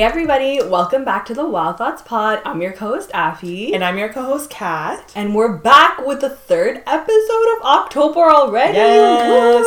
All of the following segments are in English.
Hey everybody, welcome back to the Wild Thoughts Pod. I'm your co-host Affy. And I'm your co-host Kat. And we're back with the third episode of October already. Yes.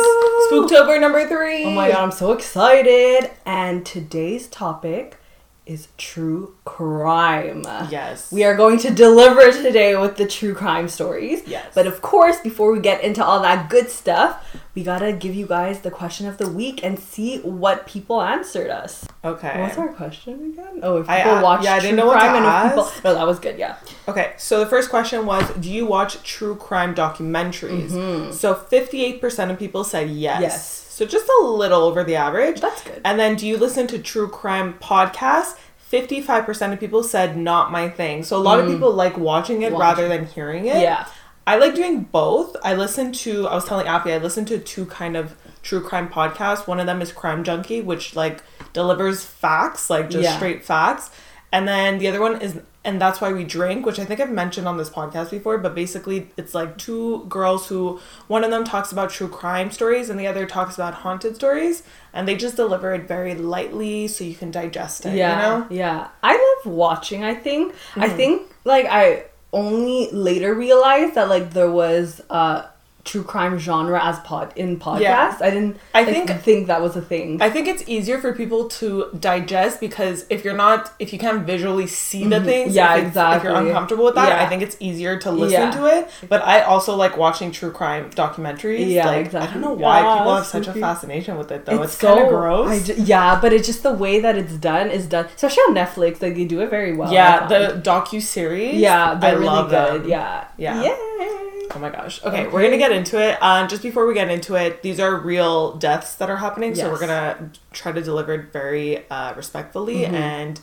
Spooktober number three. Oh my god, I'm so excited. And today's topic is true crime. Yes. We are going to deliver today with the true crime stories. Yes. But of course, before we get into all that good stuff, we gotta give you guys the question of the week and see what people answered us. Okay. What's our question again? Oh, if I, people uh, watch yeah, I didn't know what crime to and ask. people. No, that was good. Yeah. Okay, so the first question was Do you watch true crime documentaries? So 58% of people said yes. Mm-hmm. Yes. So just a little over the average. That's good. And then do you listen to true crime podcasts? 55% of people said not my thing. So a lot of people like watching it Mm. Watch. rather than hearing it. Yeah. I like doing both. I listen to I was telling Appy, I listen to two kind of true crime podcasts. One of them is Crime Junkie, which like delivers facts, like just Yeah. straight facts. And then the other one is and that's why we drink, which I think I've mentioned on this podcast before, but basically it's like two girls who one of them talks about true crime stories and the other talks about haunted stories and they just deliver it very lightly so you can digest it, Yeah. you know? Yeah. I love watching, I think. I Mm-hmm. think like I only later realized that like there was uh true crime genre as pod in podcasts. Yeah. I didn't I like, think- think that was a thing. I think it's easier for people to digest because if you're not, if you can't visually see the things, Mm-hmm. Yeah, if, it's- if you're uncomfortable with that, Yeah. I think it's easier to listen Yeah. to it. But I also like watching true crime documentaries. Yeah, like, I don't know why Yeah, people have such a fascination with it though. It's, so kind of gross. Ju- yeah, but it's just the way that it's done is done, especially on Netflix. Like they do it very well. Yeah, the docu series. yeah, they're I really love good. them. Yeah, Yeah. Yay. Oh my gosh. Okay, Okay. we're gonna get into it. Um, just before we get into it, these are real deaths that are happening, so we're gonna try to deliver it very uh, respectfully. Mm-hmm. And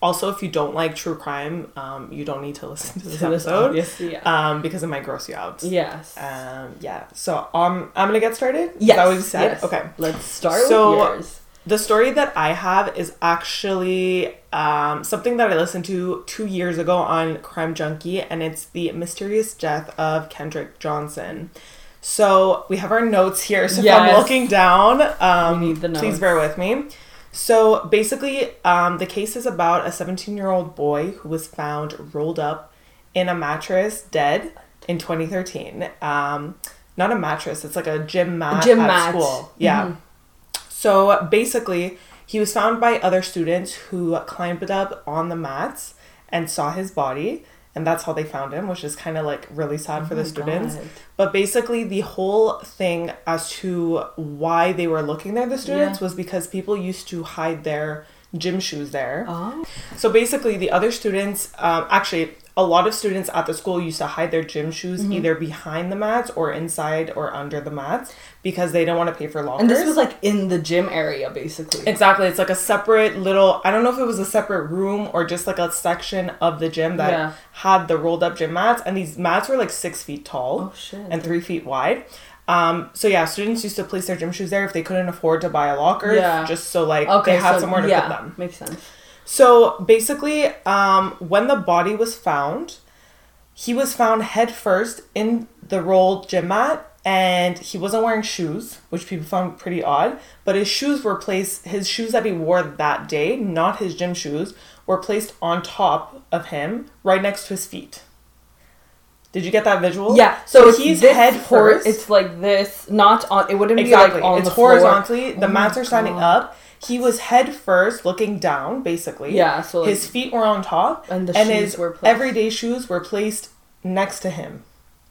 also, if you don't like true crime, um, you don't need to listen to this episode obviously, yeah. um, because it might gross you out. yes. Um, yeah. So um, I'm gonna get started. Is yes. that what you said? yes. Okay. Let's start So- with yours. The story that I have is actually um, something that I listened to two years ago on Crime Junkie, and it's the mysterious death of Kendrick Johnson. So we have our notes here. So if I'm looking down, um, please bear with me. So basically, um, the case is about a 17 year old boy who was found rolled up in a mattress, dead, in 2013. Um, not a mattress; it's like a gym mat gym at mat. school. Yeah. So basically, he was found by other students who climbed up on the mats and saw his body, and that's how they found him, which is kind of like really sad for the Oh students. God. But basically, the whole thing as to why they were looking there, the students, Yeah. was because people used to hide their gym shoes there. Oh. So basically, the other students, um, actually, a lot of students at the school used to hide their gym shoes Mm-hmm. either behind the mats or inside or under the mats because they don't want to pay for lockers. And this was like in the gym area, basically. Exactly. It's like a separate little, I don't know if it was a separate room or just like a section of the gym that Yeah. had the rolled up gym mats. And these mats were like six feet tall Oh, and three feet wide. Um, so yeah, students used to place their gym shoes there if they couldn't afford to buy a locker, Yeah. just so like okay, they had so, somewhere to yeah, put them. Makes sense. So basically, um, when the body was found, he was found head first in the rolled gym mat, and he wasn't wearing shoes, which people found pretty odd. But his shoes were placed, his shoes that he wore that day, not his gym shoes, were placed on top of him, right next to his feet. Did you get that visual? Yeah, so, it's he's head first. It's like this, not on. It wouldn't Exactly. be like on it's the floor. horizontally. The Oh mats are standing God. up. He was head first, looking down, basically. Yeah, so, like- his feet were on top, And the and shoes his were placed. everyday shoes were placed next to him.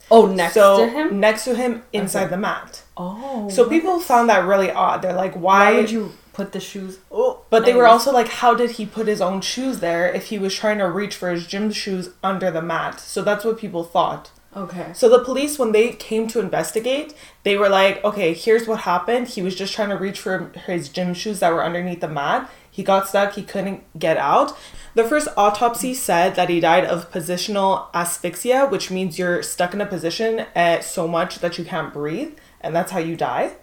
Oh, next so to him. next to him inside Okay. the mat. oh, So people found that really odd. They're like, why why? would you put the shoes? Oh, But they were also like, how did he put his own shoes there if he was trying to reach for his gym shoes under the mat? So that's what people thought. okay. So the police, when they came to investigate, they were like, okay, here's what happened. He was just trying to reach for his gym shoes that were underneath the mat. He got stuck, he couldn't get out. The first autopsy said that he died of positional asphyxia, which means you're stuck in a position at so much that you can't breathe, and that's how you die.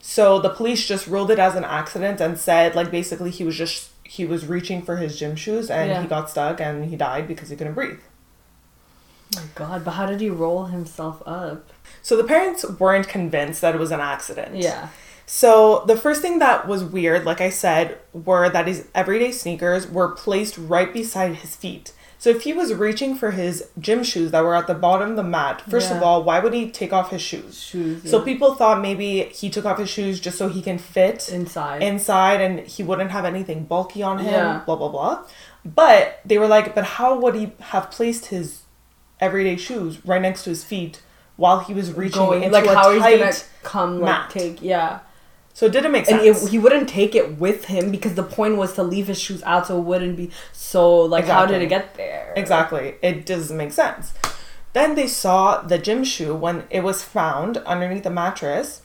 So the police just ruled it as an accident and said, like, basically, he was just he was reaching for his gym shoes and Yeah. he got stuck and he died because he couldn't breathe. Oh my God, but how did he roll himself up? So the parents weren't convinced that it was an accident. Yeah. So the first thing that was weird, like I said, were that his everyday sneakers were placed right beside his feet. So if he was reaching for his gym shoes that were at the bottom of the mat, first of all, why would he take off his shoes? Shoes. So people thought maybe he took off his shoes just so he can fit inside. inside and he wouldn't have anything bulky on him, Yeah. blah blah blah. But they were like, but how would he have placed his everyday shoes right next to his feet while he was reaching going into like a how he's tight gonna come like mat. take yeah. So it didn't make And sense. it, he wouldn't take it with him because the point was to leave his shoes out so it wouldn't be so like how did it get there? Exactly. It doesn't make sense. Then they saw the gym shoe when it was found underneath the mattress.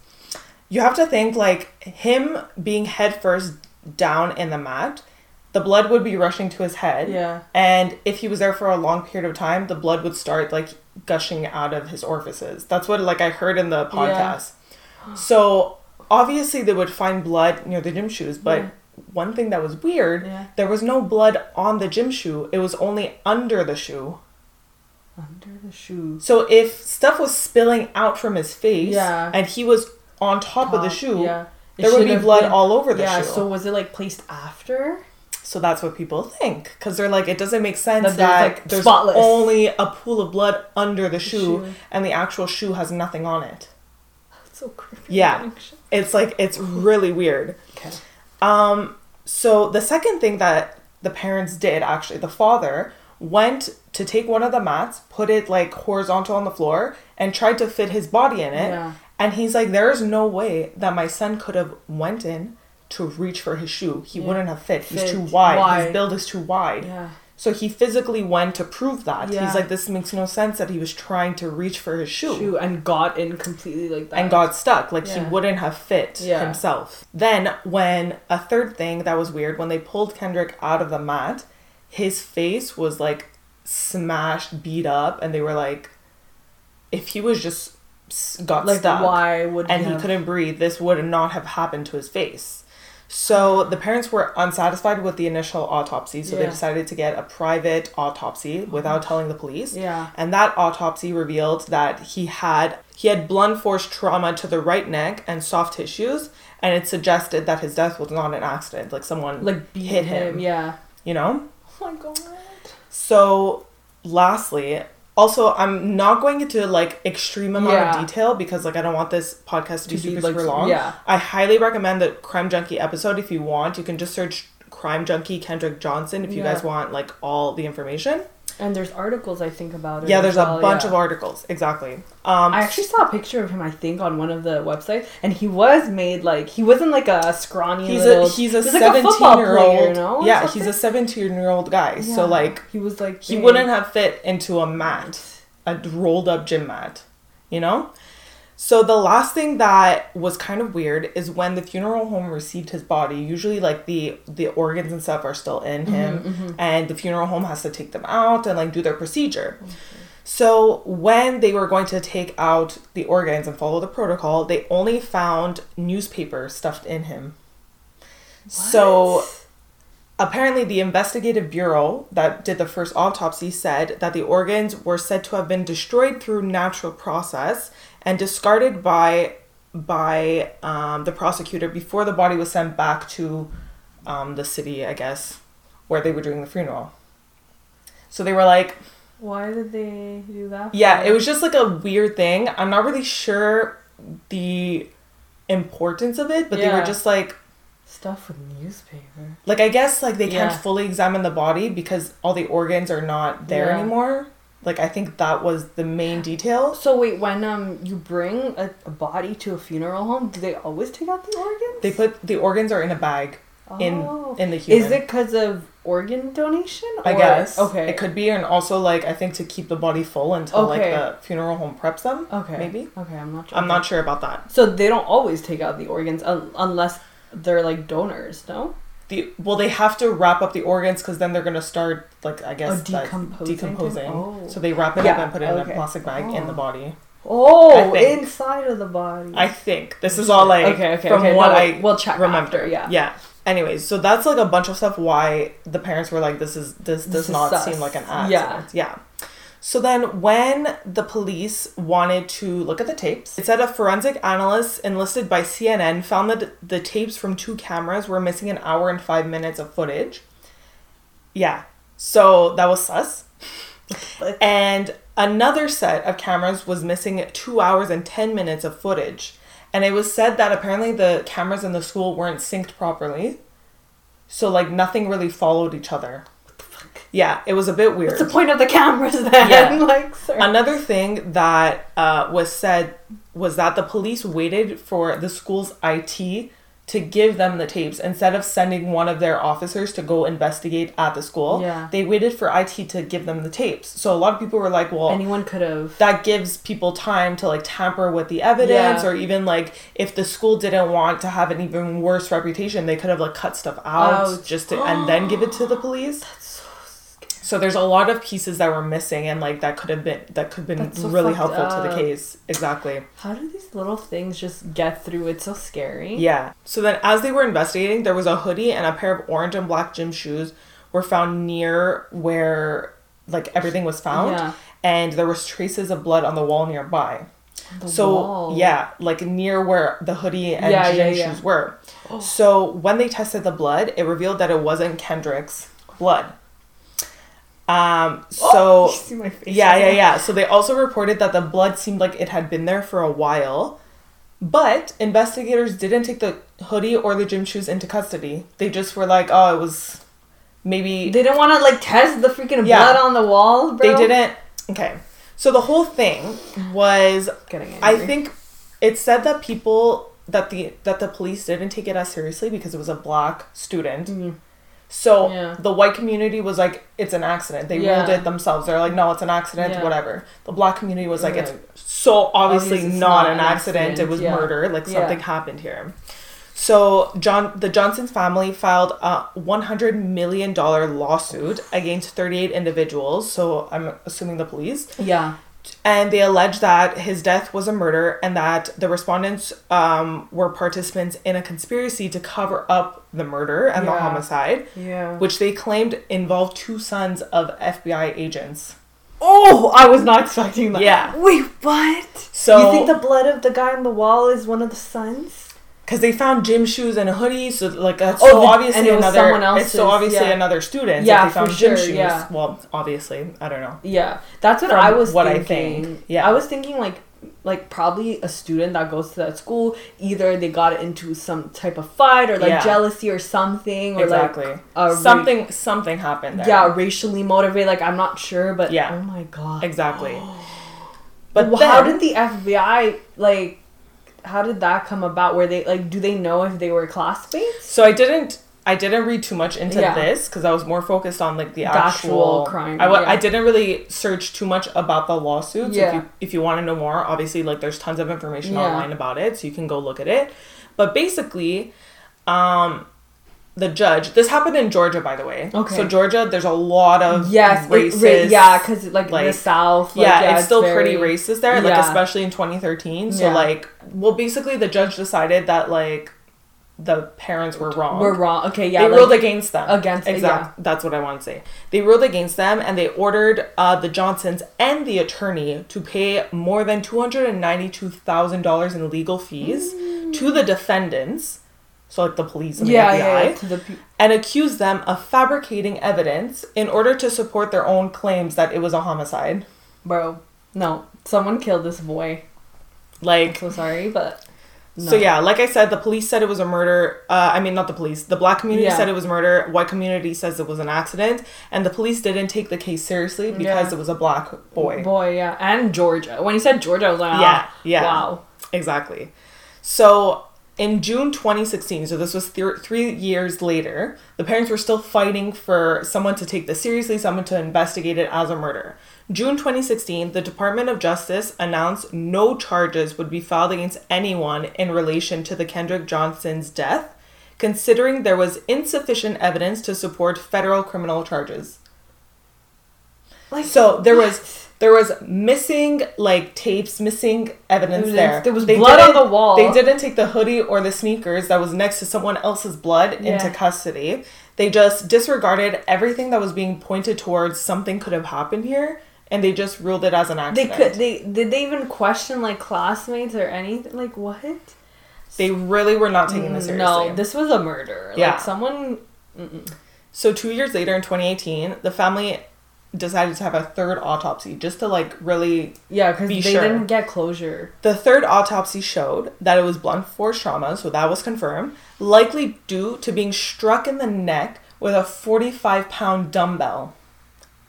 You have to think like him being head first down in the mat, the blood would be rushing to his head. Yeah. And if he was there for a long period of time, the blood would start like gushing out of his orifices. That's what like I heard in the podcast. So obviously they would find blood near the gym shoes, but Yeah. one thing that was weird, Yeah. there was no blood on the gym shoe. It was only under the shoe. Under the shoe. So if stuff was spilling out from his face Yeah. and he was on top, of the shoe, Yeah. There would be blood been- all over the yeah, shoe. so was it like placed after? So that's what people think because they're like, it doesn't make sense That that, there's, like, there's spotless. only a pool of blood under the shoe, shoe. and the actual shoe has nothing on it. That's so creepy. Yeah. It's like it's really weird. Okay. Um, so the second thing that the parents did, actually, the father went to take one of the mats, put it like horizontal on the floor, and tried to fit his body in it. Yeah. And he's like, "There's no way that my son could have went in to reach for his shoe. He Yeah. wouldn't have fit. He's Fit. too wide. Wide. His build is too wide." Yeah. So he physically went to prove that. Yeah. He's like, "This makes no sense that he was trying to reach for his shoe." Shoe and got in completely like that. and got stuck. Like he wouldn't have fit Yeah. himself. Then, when a third thing that was weird, when they pulled Kendrick out of the mat, his face was like smashed, beat up, and they were like, if he was just got like stuck why would and he, he couldn't breathe, this would not have happened to his face. So the parents were unsatisfied with the initial autopsy, so they decided to get a private autopsy oh without telling the police. Yeah. And that autopsy revealed that he had he had blunt force trauma to the right neck and soft tissues, and it suggested that his death was not an accident, like someone like hit him. him. Yeah. you know. Oh my god. So, lastly, also I'm not going into like extreme amount Yeah. of detail because like I don't want this podcast to be To be, super like, super long. yeah. I highly recommend the Crime Junkie episode if you want. You can just search Crime Junkie Kendrick Johnson if you Yeah. guys want like all the information. And there's articles I think about it. Yeah, there's well, a bunch yeah. of articles. Exactly. Um I actually saw a picture of him, I think, on one of the websites, and he was made like he wasn't like a scrawny he's little. a he's a like a football 17 year player, old no, yeah he's a 17 year old guy so like he was like he wouldn't have fit into a mat a rolled up gym mat you know so the last thing that was kind of weird is when the funeral home received his body usually like the the organs and stuff are still in Mm-hmm, him and the funeral home has to take them out and like do their procedure. So when they were going to take out the organs and follow the protocol they only found newspaper stuffed in him. So apparently the investigative bureau that did the first autopsy said that the organs were said to have been destroyed through natural process and discarded by by um, the prosecutor before the body was sent back to um, the city i guess where they were doing the funeral so they were like Why did they do that? yeah it was just like a weird thing i'm not really sure the importance of it but they were just like stuff with newspaper. Like I guess like they can't fully examine the body because all the organs are not there Yeah. anymore. Like I think that was the main detail. So wait, when um you bring a, a body to a funeral home, do they always take out the organs? They put the organs are in a bag in Oh. in the human. Is it because of organ donation? I guess. Okay. It could be and also like I think to keep the body full until Okay. like the funeral home preps them. Okay. Maybe. Okay, I'm not. sure. I'm not sure about that. So they don't always take out the organs un- unless they're like donors, no? The well they have to wrap up the organs cuz then they're going to start like I guess Oh, decomposing decomposing. Oh. So they wrap it up and put it in a plastic bag in the Oh. body. Oh, inside of the body. I think this is all like okay, okay, from okay. what no, I we'll check remember. after, yeah. Yeah. Anyways, so that's like a bunch of stuff why the parents were like, this is this This does is not sus. seem like an accident." Yeah. accident. Yeah. So then, when the police wanted to look at the tapes, it said a forensic analyst enlisted by CNN found that the tapes from two cameras were missing an hour and five minutes of footage. Yeah, so that was sus. and another set of cameras was missing two hours and 10 minutes of footage. And it was said that apparently the cameras in the school weren't synced properly. So, like, nothing really followed each other. Yeah, it was a bit weird. What's the point of the cameras then? Yeah. like, sir. Another thing that uh, was said was that the police waited for the school's IT to give them the tapes instead of sending one of their officers to go investigate at the school. Yeah. They waited for IT to give them the tapes. So a lot of people were like, well, Anyone could have. that gives people time to like tamper with the evidence Yeah. or even like if the school didn't want to have an even worse reputation they could have like cut stuff out Ouch. just to and then give it to the police so there's a lot of pieces that were missing and like that could have been that could have been so really helpful to the case exactly How do these little things just get through? It's so scary. yeah so then as they were investigating there was a hoodie and a pair of orange and black gym shoes were found near where like everything was found Yeah. and there was traces of blood on the wall nearby The so wall. yeah like near where the hoodie and Yeah, gym yeah. shoes were Oh. so when they tested the blood it revealed that it wasn't kendrick's blood um so see my face yeah yeah yeah so they also reported that the blood seemed like it had been there for a while but investigators didn't take the hoodie or the gym shoes into custody they just were like oh it was maybe They didn't want to like test the freaking Yeah. blood on the wall, bro. they didn't okay so the whole thing was. I think it said that people that the that the police didn't take it as seriously because it was a black student. Mm. So Yeah. the white community was like, it's an accident. They Yeah. ruled it themselves. They're like, no, it's an accident, Yeah. whatever. The black community was like, it's so obviously Obviously it's not, not an an accident. It was murder. Like something happened here. So John, the Johnson's family filed a 100 million dollar lawsuit against 38 individuals. So I'm assuming the police Yeah. And they allege that his death was a murder and that the respondents um, were participants in a conspiracy to cover up the murder and the homicide, Yeah. which they claimed involved two sons of FBI agents. Oh, I was not expecting that. Yeah. Wait, what? So- you think the blood of the guy on the wall is one of the sons? Because they found gym shoes and a hoodie, so like that's Oh, so the- obviously and it was another. someone it's so obviously yeah. another student. Yeah, they found gym shoes. yeah. Well, obviously, I don't know. Yeah, that's what From I was what I thinking. think, yeah. I was thinking like like probably a student that goes to that school either they got into some type of fight or like Yeah. jealousy or something or exactly. like ra- something something happened there. yeah racially motivated like I'm not sure but Yeah. oh my god Exactly. but But how did the FBI like how did that come about where they like do they know if they were classmates So I didn't I didn't read too much into Yeah. this because I was more focused on like the, The actual, actual crime, I, w- yeah. I didn't really search too much about the lawsuits. If Yeah. you if you want to know more, obviously like there's tons of information Yeah. online about it, so you can go look at it. But basically, um, the judge. This happened in Georgia, by the way. Okay. So Georgia, there's a lot of yes it- racist. ra- yeah because like, like- the south like, yeah, it's still pretty very- racist there, like especially in 2013. So Yeah. like, well, basically the judge decided that like the parents were wrong. we're wrong okay yeah they like, ruled against them. Against- exact. That's what I want to say. They ruled against them, and they ordered uh, the Johnsons and the attorney to pay more than two hundred and ninety-two thousand dollars in legal fees to the defendants, so like the police and the yeah, FBI, yeah, yeah, the pe- and accuse them of fabricating evidence in order to support their own claims that it was a homicide. bro no someone killed this boy Like, i'm so sorry but no. So yeah, like I said, the police said it was a murder. Uh, I mean, not the police. The black community said it was murder. White community says it was an accident, and the police didn't take the case seriously because it was a black boy. boy yeah and georgia when he said georgia i was like Yeah, ah, yeah. wow Exactly. So in June 2016, so this was th- three years later, the parents were still fighting for someone to take this seriously, someone to investigate it as a murder. June 2016, the Department of Justice announced no charges would be filed against anyone in relation to the Kendrick Johnson's death, considering there was insufficient evidence to support federal criminal charges. like So there what? was there was missing like tapes, missing evidence Evidence. there. There was blood on the wall. They didn't take the hoodie or the sneakers that was next to someone else's blood into custody. They just disregarded everything that was being pointed towards something could have happened here and they just ruled it as an accident. They could. They did they even question like classmates or anything? Like what? They really were not taking this mm, seriously. No, this was a murder. Yeah. Like someone. Mm-mm. So two years later, in 2018, the family decided to have a third autopsy just to like really. Yeah, because Be they sure. didn't get closure. The third autopsy showed that it was blunt force trauma, so that was confirmed, likely due to being struck in the neck with a 45 pound dumbbell.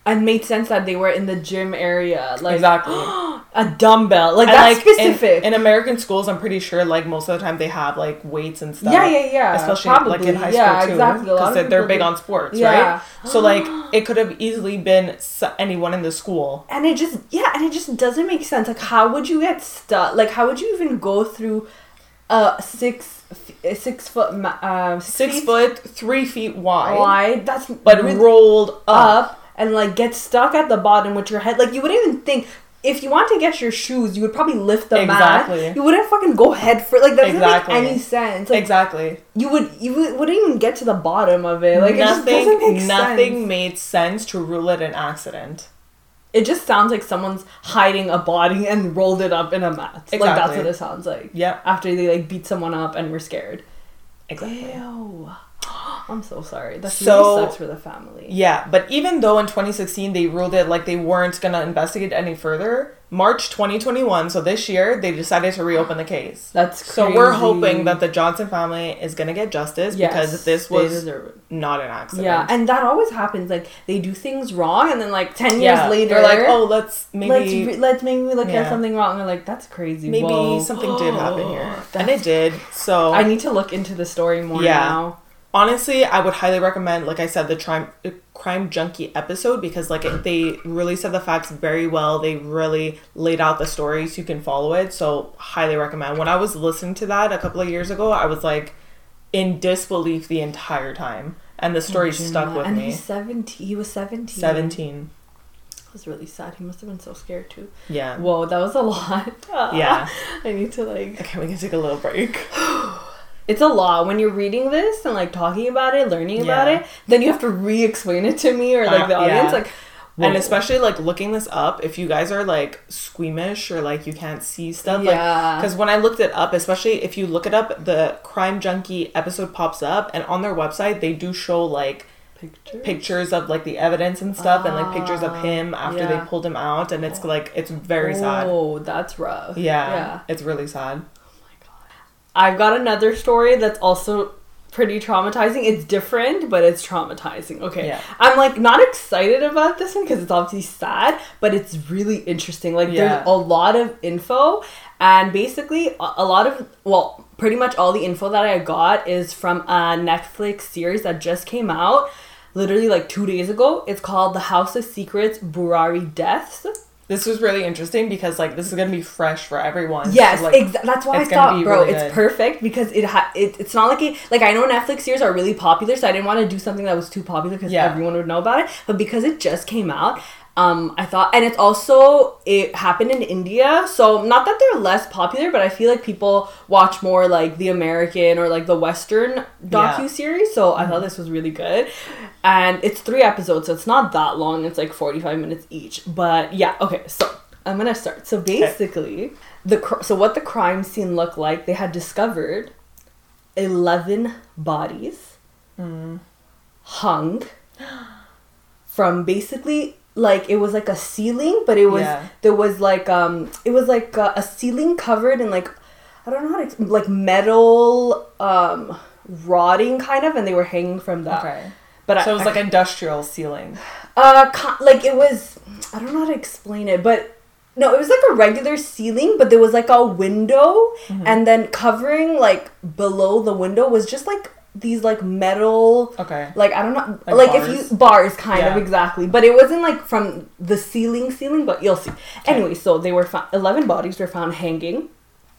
And made sense that they were in the gym area. Like exactly. a dumbbell. Like And, that's like, in- specific. In, American schools, I'm pretty sure like most of the time they have like weights and stuff. yeah, yeah, yeah. Especially Probably. like in high yeah, school too, exactly. Because they're, big do. on sports, Yeah. right? So like it could have easily been anyone in the school. and it just yeah and it just doesn't make sense like how would you get stuck like how would you even go through a six six foot uh, Six foot, three feet wide, wide that's but really rolled up. up and like get stuck at the bottom with your head like you wouldn't even think if you want to get your shoes you would probably lift the Exactly. mat you wouldn't fucking go head for like that doesn't make any sense like exactly. you would you would, wouldn't even get to the bottom of it like nothing, it nothing sense. made sense to rule it an accident. it just sounds like someone's hiding a body and rolled it up in a mat. Exactly. Like that's what it sounds like. Yep, After they like beat someone up and were scared. exactly. Ew. I'm so sorry. That So- really sucks for the family. Yeah, but even though in 2016 they ruled it like they weren't gonna investigate any further, March 2021, so this year, they decided to reopen the case. That's crazy. So we're hoping that the Johnson family is gonna get justice Yes, because this was not an accident. Yeah, and that always happens. Like they do things wrong, and then like ten Yeah, years later, they're like, oh, let's maybe let's re- let's maybe look Yeah. at something wrong. And they're like, that's crazy. maybe Whoa. something did happen here, and it did. So I need to look into the story more Yeah. now. Honestly, I would highly recommend, like I said, the crime crime junkie episode because like it, they really said the facts very well. They really laid out the story so you can follow it. So highly recommend. When I was listening to that a couple of years ago, I was like in disbelief the entire time, and the story stuck with and me. he's seventeen. He was seventeen. Seventeen. It was really sad. He must have been so scared too. Yeah. Whoa, that was a lot. Yeah. I need to like. Okay, we can take a little break. It's a lot when you're reading this and like talking about it, learning about Yeah. it. Then you have to re-explain it to me or like Uh, the audience. yeah. Like, And especially like looking this up, if you guys are like squeamish or like you can't see stuff, Yeah. like because when I looked it up, especially if you look it up, the Crime Junkie episode pops up, and on their website they do show like picture. pictures of like the evidence and stuff, and like pictures of Ah, him after yeah. they pulled him out, and it's like it's very sad. Oh, that's rough. Yeah, Yeah. it's really sad. I've got another story that's also pretty traumatizing. It's different, but it's traumatizing. Okay. Yeah. I'm like not excited about this one because it's obviously sad, but it's really interesting. Like Yeah. there's a lot of info and basically a, lot of well, pretty much all the info that I got is from a Netflix series that just came out literally like 2 days ago. It's called The House of Secrets Burari Deaths. This was really interesting because like this is gonna be fresh for everyone. Yes, So, like, exa- that's why I thought, bro, really it's good. perfect because it, ha- it it's not like it like I know Netflix series are really popular, so I didn't want to do something that was too popular because Yeah. everyone would know about it. But because it just came out, um, I thought, and it's also it happened in India, so not that they're less popular, but I feel like people watch more like the American or like the Western docu series. So I Mm-hmm. thought this was really good, and it's three episodes, so it's not that long. It's like forty five minutes each. But yeah, okay, so. I'm gonna start. So basically, the cr- so what the crime scene looked like, they had discovered eleven bodies hung from basically like it was like a ceiling, but it was Yeah. there was like um it was like a, a ceiling covered in like I don't know how to like metal um rotting kind of, and they were hanging from that. Okay. But So I, it was like industrial ceiling. uh, like it was. I don't know how to explain it, but no, it was like a regular ceiling, but there was like a window, Mm-hmm. and then covering like below the window was just like these like metal. Okay. Like I don't know, Like like, if you bars kind of exactly, but it wasn't like from the ceiling ceiling, but you'll see. Anyway, so they were found. Eleven bodies were found hanging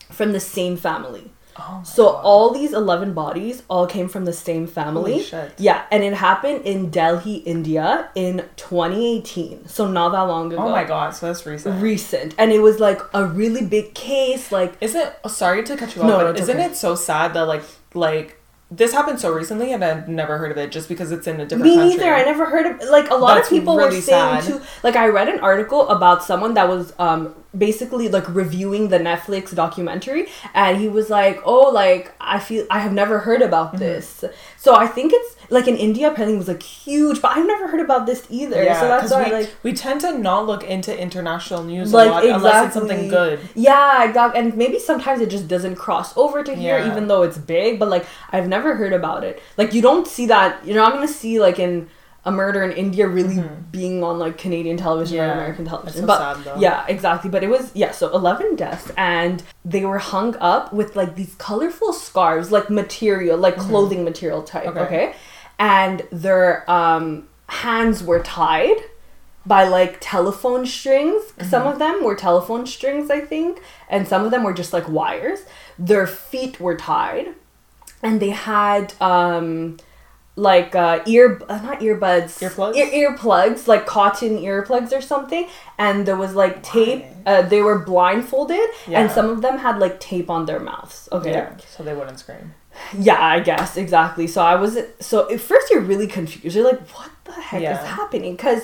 from the same family. Oh So God. all these 11 bodies all came from the same family. Holy shit. Yeah, and it happened in Delhi, India in 2018. So not that long oh ago. Oh my god, so that's recent. Recent. And it was like a really big case like Isn't oh, sorry to cut you off, No, but isn't okay. it so sad that like like this happened so recently, and I've never heard of it just because it's in a different Me country. neither. I never heard of like a lot That's of people were saying sad. too. Like I read an article about someone that was um basically like reviewing the Netflix documentary, and he was like, "Oh, like I feel I have never heard about Mm-hmm. this." So I think it's like in India apparently was like huge, but I've never heard about this either. Yeah, so that's why we, like. we tend to not look into international news Like a lot unless it's something good. Yeah, exactly. And maybe sometimes it just doesn't cross over to here, Yeah. even though it's big. But like, I've never heard about it. Like, you don't see that. You're not gonna see like in a murder in India really being on like Canadian television or Mm-hmm. American television. so but sad, yeah, exactly. But it was yeah. So eleven deaths, and they were hung up with like these colorful scarves, like material, like clothing material type. Mm-hmm. Okay. okay? and their um, hands were tied by like telephone strings. Some of them were telephone strings, I think, and some of them were just like wires. Their feet were tied, and they had um, like uh, ear uh, not earbuds Earplugs? ear earplugs like cotton earplugs or something and there was like tape uh, they were blindfolded Yeah. and some of them had like tape on their mouths okay Yeah, so they wouldn't scream. yeah, I guess exactly. So I was so at first you're really confused. You're like, what the heck Yeah. is happening? Because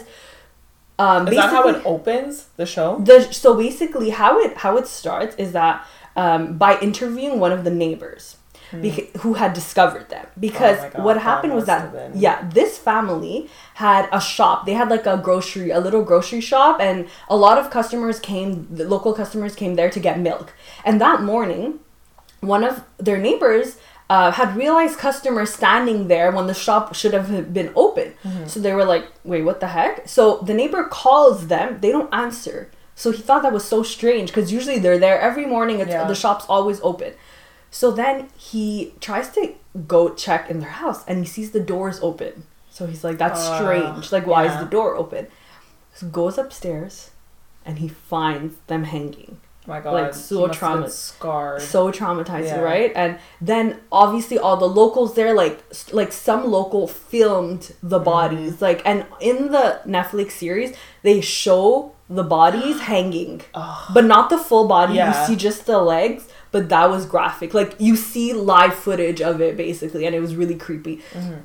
um, Is that how it opens the show? the so basically how it how it starts is that um, by interviewing one of the neighbors beca- who had discovered them because. Oh God, what that happened was that yeah this family had a shop they had like a grocery a little grocery shop and a lot of customers came the local customers came there to get milk and that morning one of their neighbors uh, had realized customers standing there when the shop should have been open. Mm-hmm. So they were like, wait, what the heck? So the neighbor calls them, they don't answer. So he thought that was so strange because usually they're there every morning, it's, Yeah. the shop's always open. So then he tries to go check in their house and he sees the doors open. So he's like, that's Uh, strange. Like, why is the door open? So goes upstairs and he finds them hanging my God, like, so must have trauma- scarred. so traumatizing Yeah. right and then obviously all the locals there like like some local filmed the Mm-hmm. bodies like and in the netflix series they show the bodies hanging but not the full body Yeah. you see just the legs but that was graphic like you see live footage of it basically and it was really creepy Mm-hmm.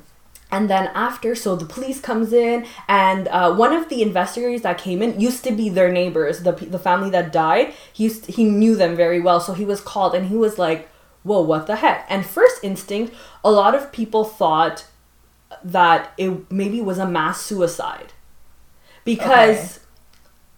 And then after, so the police comes in, and uh, one of the investigators that came in used to be their neighbors, the the family that died. He used he knew them very well, so he was called, and he was like, "Whoa, what the heck?" And first instinct, a lot of people thought that it maybe was a mass suicide because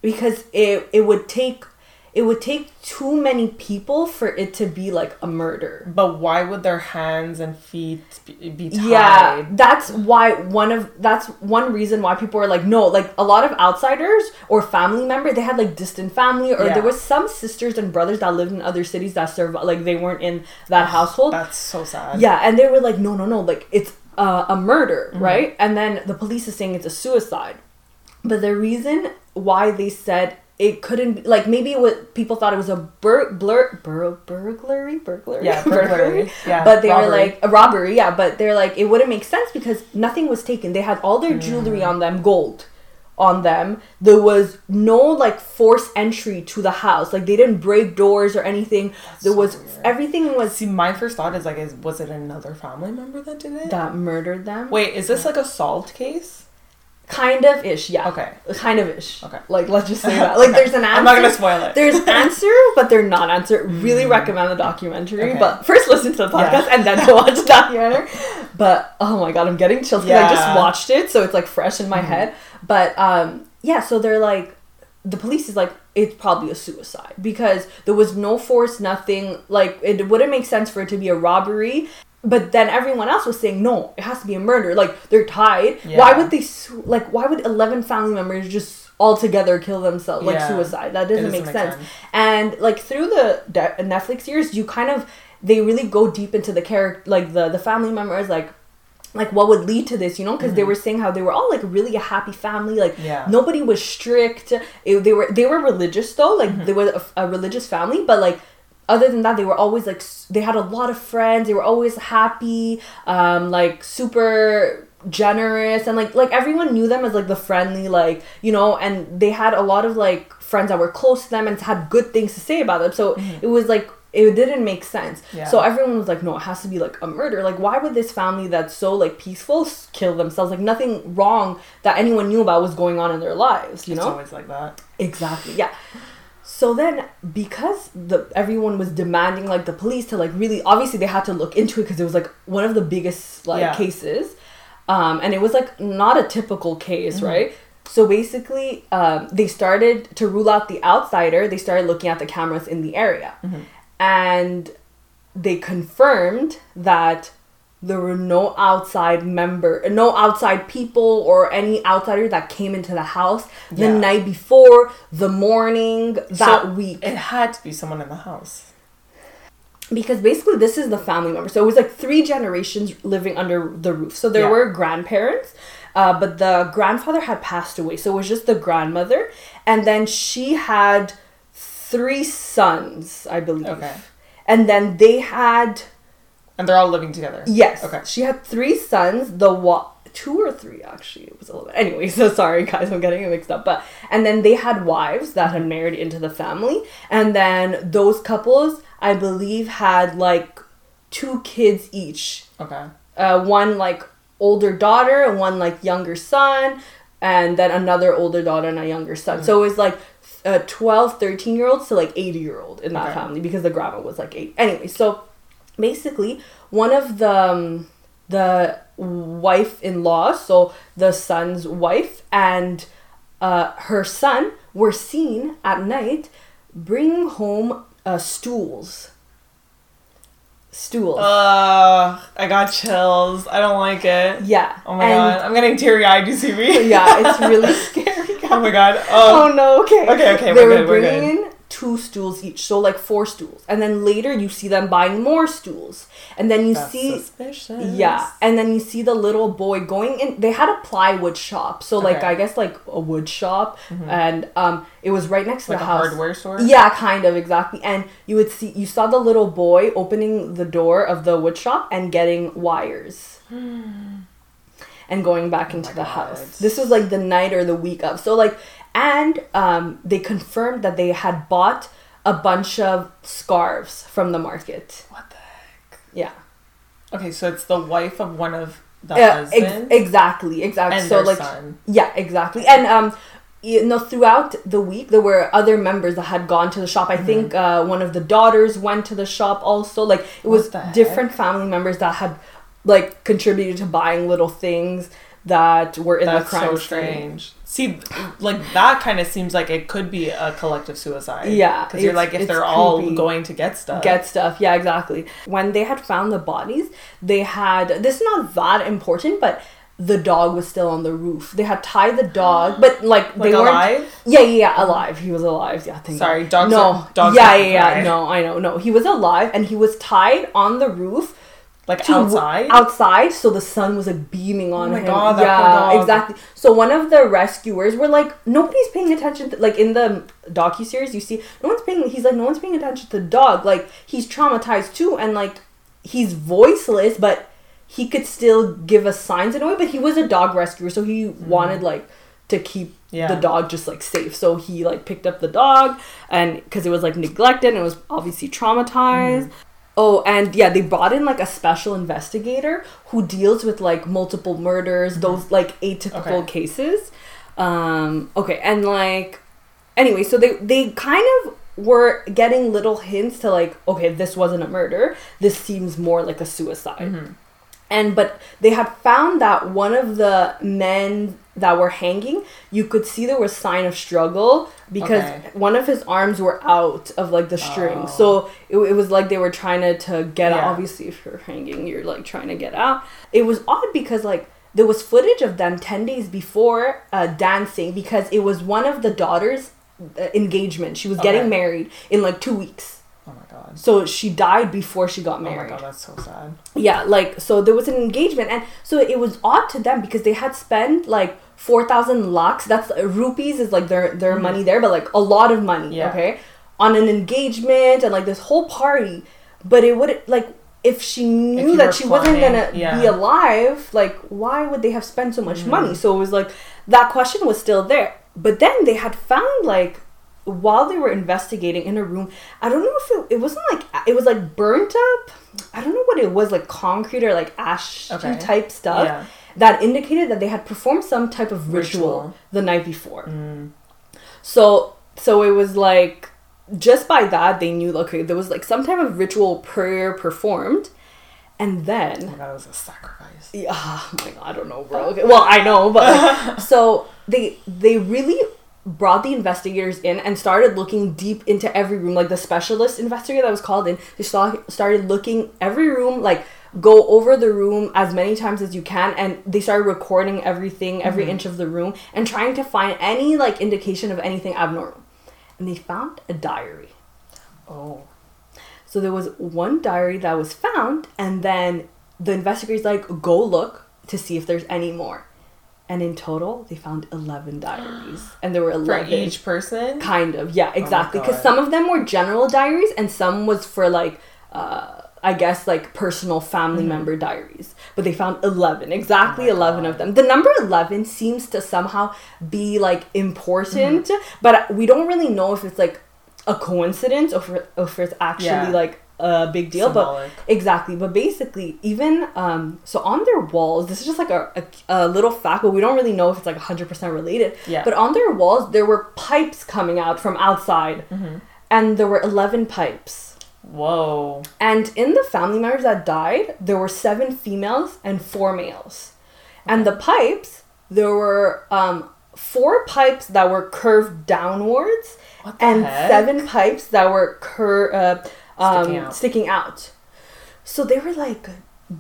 because it it would take it would take too many people for it to be like a murder. But why would their hands and feet be, tied? Yeah, that's why one of that's one reason why people are like no, like a lot of outsiders or family member they had like distant family or Yeah. there was some sisters and brothers that lived in other cities that survived like they weren't in that household. That's so sad. Yeah, and they were like no, no, no, like it's uh, a murder, Mm-hmm. right? And then the police is saying it's a suicide. But the reason why they said it couldn't be like maybe it was people thought it was a bur- blur, bur- burglary burglary Yeah, burglary. Yeah, but they were like a robbery yeah but they're like it wouldn't make sense because nothing was taken they had all their jewelry Mm. on them gold on them there was no like forced entry to the house like they didn't break doors or anything there so was weird. everything was See, my first thought is like, is was it another family member that did it? that murdered them Wait, is this like a solved case? Kind of ish yeah Okay. kind of ish Okay. like let's just say that like Okay. there's an answer I'm not gonna spoil it. There's answer, but they're not answer. Really recommend the documentary, Okay. but first listen to the Yeah. podcast and then go watch the documentary. But oh my god, I'm getting chills because I just watched it, so it's like fresh in my head. But um, yeah, so they're like, the police is like, it's probably a suicide because there was no force, nothing. Like it wouldn't make sense for it to be a robbery. But then everyone else was saying no, it has to be a murder. Like they're tied. Yeah. Why would they? Su- like why would eleven family members just all together kill themselves like Yeah. suicide? That doesn't, make, doesn't make sense. sense. And like through the de- Netflix years you kind of they really go deep into the character, like the the family members, like like what would lead to this, you know? Because they were saying how they were all like really a happy family, like Mm-hmm. Yeah. nobody was strict. It- they were they were religious though, like Mm-hmm. they were a, a religious family, but like other than that they were always like they had a lot of friends they were always happy um like super generous and like like everyone knew them as like the friendly like you know and they had a lot of like friends that were close to them and had good things to say about them so Mm-hmm. it was like it didn't make sense. Yeah. So everyone was like, no, it has to be like a murder. Like, why would this family that's so like peaceful kill themselves? Like, nothing wrong that anyone knew about was going on in their lives, you It's know? always like that. Exactly. Yeah. So then, because the everyone was demanding like the police to like really, obviously they had to look into it because it was like one of the biggest like Yeah. cases, um, and it was like not a typical case, Mm-hmm. right? So basically, um, they started to rule out the outsider. They started looking at the cameras in the area, Mm-hmm. and they confirmed that there were no outside member no outside people or any outsider that came into the house the Yeah. night before the morning that So week It had to be someone in the house. because basically this is the family member so it was like three generations living under the roof so there Yeah. were grandparents uh, but the grandfather had passed away so it was just the grandmother and then she had three sons i believe Okay. and then they had And they're all living together. Yes. Okay. She had three sons. The wa- two or three actually. It was a little bit. Anyway, so sorry guys, I'm getting it mixed up. But and then they had wives that had married into the family, and then those couples, I believe, had like two kids each. Okay. Uh, one like older daughter and one like younger son, and then another older daughter and a younger son. Mm-hmm. So it was like. Uh, 12 13 year olds to like 80 year old in that Okay. family because the grandma was like eight anyway so basically one of the um, the wife-in-law so the son's wife and uh, her son were seen at night bringing home uh, stools stools Uh, I got chills. I don't like it. yeah Oh my and- god, I'm getting teary eyed. You see me? yeah it's really scary oh my god. Oh. oh no okay Okay, okay, they we're were good, we're bringing good. Two stools each so like four stools and then later you see them buying more stools and then you That's see suspicious. Yeah, and then you see the little boy going in. They had a plywood shop, so like Okay. I guess like a wood shop, and um, it was right next to Like the a house. hardware store. Yeah, kind of exactly. And you would see you saw the little boy opening the door of the wood shop and getting wires. And going back into Oh my the God. house. This was like the night or the week of. So like, and um, they confirmed that they had bought a bunch of scarves from the market. What the heck? Yeah. Okay, so it's the wife of one of the Yeah, ex- exactly, exactly. and so like, son. yeah, exactly. And um, you know, throughout the week, there were other members that had gone to the shop. I Mm-hmm. think uh, one of the daughters went to the shop also. Like it was different family members that had like contributed to buying little things that were in That's the crime so scene. strange. See, like that kind of seems like it could be a collective suicide. Yeah, because you're like if they're all going to get stuff. get stuff. Yeah, exactly. When they had found the bodies, they had this is not that important, but the dog was still on the roof. They had tied the dog, but like, like they weren't. alive. Yeah, yeah, yeah, alive. He was alive. Yeah, thank Sorry, God. dogs No, are- dogs yeah, yeah, yeah. No, I know, no. He was alive, and he was tied on the roof Like outside. outside, so the sun was like beaming on oh my him. God, that yeah, poor dog. exactly. So one of the rescuers were like, nobody's paying attention. To, like in the docu series, you see, no one's paying. He's like, no one's paying attention to the dog. Like he's traumatized too, and like he's voiceless, but he could still give us signs in a way. But he was a dog rescuer, so he wanted like to keep Mm-hmm. Yeah. the dog just like safe. So he like picked up the dog, and because it was like neglected and it was obviously traumatized. Mm-hmm. Oh, and yeah, they brought in like a special investigator who deals with like multiple murders, those like atypical Mm-hmm. Okay. cases. Um, okay, and like anyway, so they they kind of were getting little hints to like, okay, this wasn't a murder. This seems more like a suicide. Mm-hmm. And but they had found that one of the men that were hanging, you could see there was sign of struggle because Okay. one of his arms were out of like the string. Oh. So it, it was like they were trying to, to get out. Obviously, if you're hanging, you're like trying to get out. It was odd because like there was footage of them 10 days before uh, dancing because it was one of the daughters' uh, engagement. She was Okay. getting married in like two weeks. Oh my god. So she died before she got married. Oh my god, that's so sad. yeah like so there was an engagement and so it was odd to them because they had spent like 4000 lakhs that's rupees is like their their money there but like a lot of money Mm-hmm. Yeah. okay on an engagement and like this whole party but it would like if she knew you that she wasn't gonna yeah. be alive like why would they have spent so much Mm-hmm. money so it was like that question was still there but then they had found like while they were investigating in a room, I don't know if it, it wasn't like it was like burnt up. I don't know what it was like concrete or like ash Okay. type stuff Yeah. that indicated that they had performed some type of ritual, Ritual. Mm. the night before. So so it was like just by that they knew okay there was like some type of ritual prayer performed, and then Oh my god, it was a sacrifice. yeah, oh my god, I don't know, bro. Okay, well, I know, but like, so they they really brought the investigators in and started looking deep into every room. Like the specialist investigator that was called in, they saw started looking every room, like go over the room as many times as you can, and they started recording everything, every mm-hmm. inch of the room, and trying to find any like indication of anything abnormal. And they found a diary. Oh. So there was one diary that was found, and then the investigators like go look to see if there's any more. And in total, they found eleven diaries, and there were 11 For each person? Kind of, yeah, exactly. Because God. some of them were general diaries, and some was for like, uh, I guess like personal family member diaries. But they found eleven, exactly Mm-hmm. Oh eleven God. of them. The number eleven seems to somehow be like important, Mm-hmm. but we don't really know if it's like a coincidence or if, or if it's actually Yeah. like a big deal. Symbolic. But exactly, but basically, even um, so on their walls, this is just like a, a, a little fact, but we don't really know if it's like hundred percent related. Yeah. But on their walls, there were pipes coming out from outside, Mm-hmm. and there were eleven pipes. Whoa. And in the family members that died, there were seven females and four males. And the pipes, there were um, four pipes that were curved downwards, and heck? seven pipes that were cur- uh, um, Sticking out. sticking out. So they were like,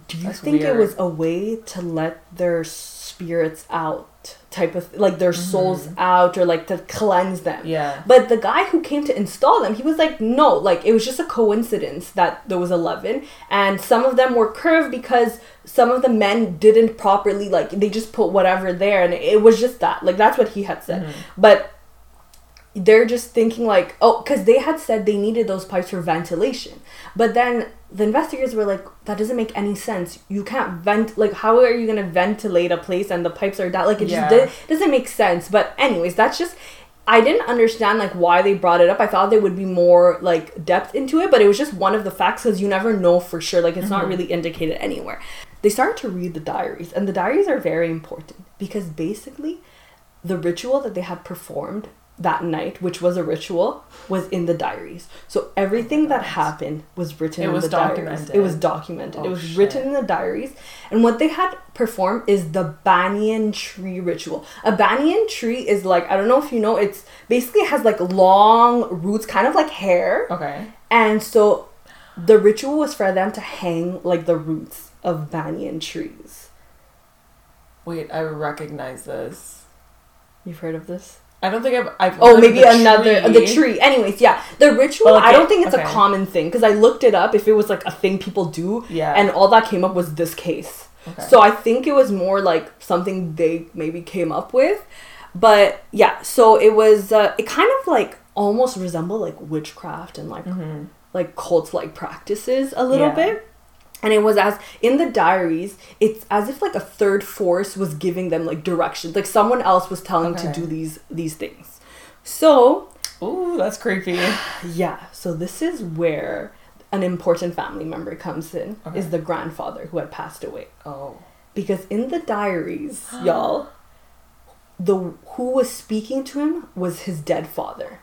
"Do you That's think it was a way to let their spirits out, type of like their souls out, or like to cleanse them?" Mm-hmm. Yeah. But the guy who came to install them, he was like, no, like it was just a coincidence that there was 11. And some of them were curved because some of the men didn't properly, like, they just put whatever there. And it was just that. Like, that's what he had said. But they're just thinking, like, oh, because they had said they needed those pipes for ventilation. But then the investigators were like, that doesn't make any sense. You can't vent, like, how are you going to ventilate a place and the pipes are down? Like, it Yeah. just did, doesn't make sense. But, anyways, that's just. I didn't understand like why they brought it up. I thought there would be more like depth into it, but it was just one of the facts because you never know for sure. Like it's not mm-hmm. really indicated anywhere. They started to read the diaries, and the diaries are very important because basically, the ritual that they had performed that night, which was a ritual, was in the diaries. So everything oh that happened was written It in was the diaries. documented. It was documented. Oh, it was shit. written in the diaries. And what they had performed is the banyan tree ritual. A banyan tree is like I don't know if you know, it's basically has like long roots, kind of like hair. Okay. And so the ritual was for them to hang like the roots of banyan trees. Wait, I recognize this. You've heard of this? I don't think I've. I've Oh, maybe the another uh, the tree. Anyways, yeah, the ritual. Okay, I don't think it's okay. a common thing because I looked it up if it was like a thing people do. Yeah. And all that came up was this case. Okay. So I think it was more like something they maybe came up with, but yeah. So it was. Uh, it kind of like almost resembled like witchcraft and like like cult like practices a little Mm-hmm. Yeah. bit. And it was as in the diaries, it's as if like a third force was giving them like directions. Like someone else was telling to do these these things. So Ooh, that's creepy. yeah, so this is where an important family member comes in Okay. is the grandfather who had passed away. Oh. Because in the diaries, y'all, the who was speaking to him was his dead father.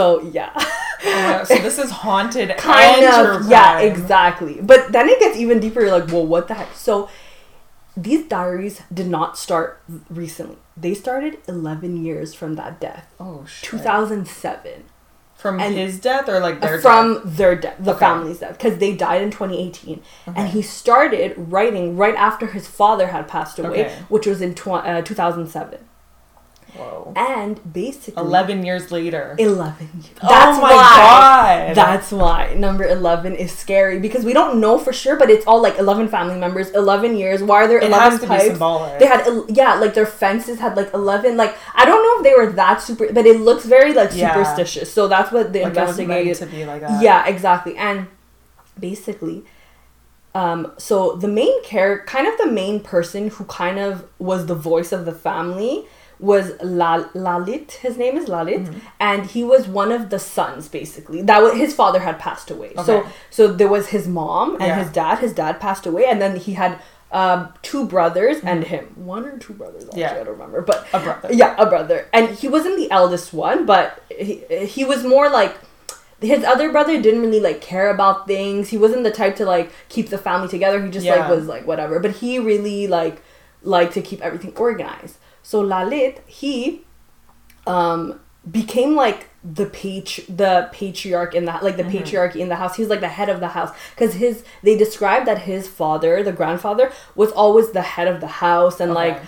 So yeah. Uh, so this is haunted kind of yeah exactly but then it gets even deeper you're like well what the heck so these diaries did not start recently they started 11 years from that death Oh shit. 2007 From and- his death or like their from death? their death the Okay. family's death because they died in 2018 Okay. and he started writing right after his father had passed away Okay. which was in tw- uh, 2007 Whoa. and basically Eleven years later. 11 years. Oh That's my why. God. That's why number 11 is scary because we don't know for sure, but it's all like 11 family members, 11 years. Why are there It 11 has to be pipes? symbolic. They had, yeah, like their fences had like 11. Like, I don't know if they were that super, but it looks very like Yeah. superstitious. So that's what the like it investigators. to be like that. Yeah, exactly. And basically, um, so the main character, kind of the main person who kind of was the voice of the family, was La- Lalit. His name is Lalit, Mm-hmm. and he was one of the sons. Basically, that was his father had passed away. So Okay. so so there was his mom and Yeah. his dad. His dad passed away, and then he had um, two brothers and Mm-hmm. him. One or two brothers. Actually, Yeah. I don't remember, but A brother. yeah, a brother, and he wasn't the eldest one, but he he was more like his other brother didn't really like care about things. He wasn't the type to like keep the family together. He just like was like whatever. But he really like liked to keep everything organized. So Lalit, he um became like the the patriarch in that like the patriarchy in the house. He was like the head of the house. Because his they described that his father the grandfather was always the head of the house and like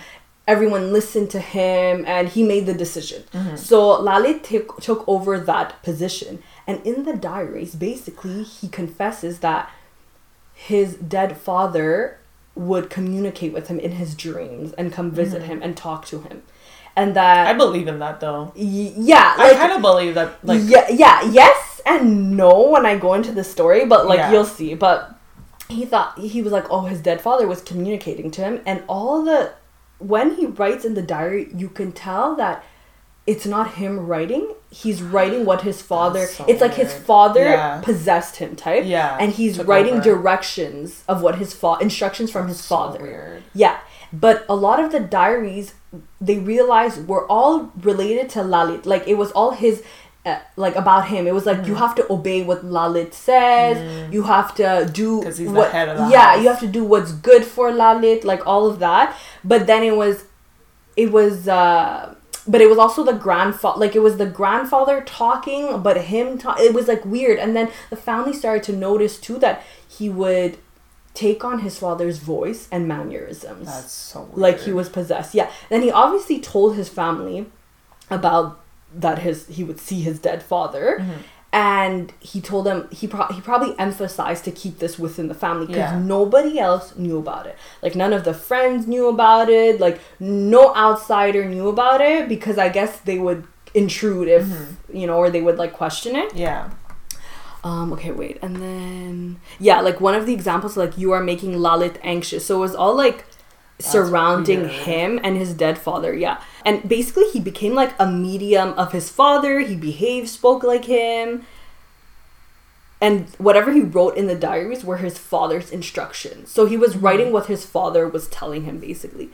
everyone listened to him and he made the decision. So lalit took, took over that position. And in the diaries basically he confesses that his dead father would communicate with him in his dreams and come visit mm-hmm. him and talk to him and that I believe in that though. Y- yeah, I like kind of believe that, like, yeah, yeah, yes and no when I go into the story, but like Yeah. you'll see. But he thought he was like, oh, his dead father was communicating to him, and all the when he writes in the diary, you can tell that it's not him writing. He's writing what his father. So it's like his father Yeah. possessed him type. Yeah, and he's writing over. directions of what his father instructions from his so father. weird. Yeah, but a lot of the diaries they realized were all related to Lalit. Like it was all his, uh, like about him. It was like Mm. you have to obey what Lalit says. You have to do 'Cause he's the what. head of the yeah, house. you have to do what's good for Lalit. Like all of that. But then it was, it was. uh but it was also the grandfather like it was the grandfather talking but him ta- it was like weird. And then the family started to notice too that he would take on his father's voice and mannerisms. That's so weird. like he was possessed. Yeah. Then he obviously told his family about that his he would see his dead father. Mm-hmm. And he told them he, pro- he probably emphasized to keep this within the family because Yeah. nobody else knew about it like none of the friends knew about it like no outsider knew about it because i guess they would intrude if Mm-hmm. you know or they would like question it Yeah. um, okay, wait, and then yeah, like one of the examples, like you are making Lalit anxious. So it was all like surrounding weird. him and his dead father, yeah. And basically he became like a medium of his father, he behaved, spoke like him. And whatever he wrote in the diaries were his father's instructions. So he was writing what his father was telling him basically.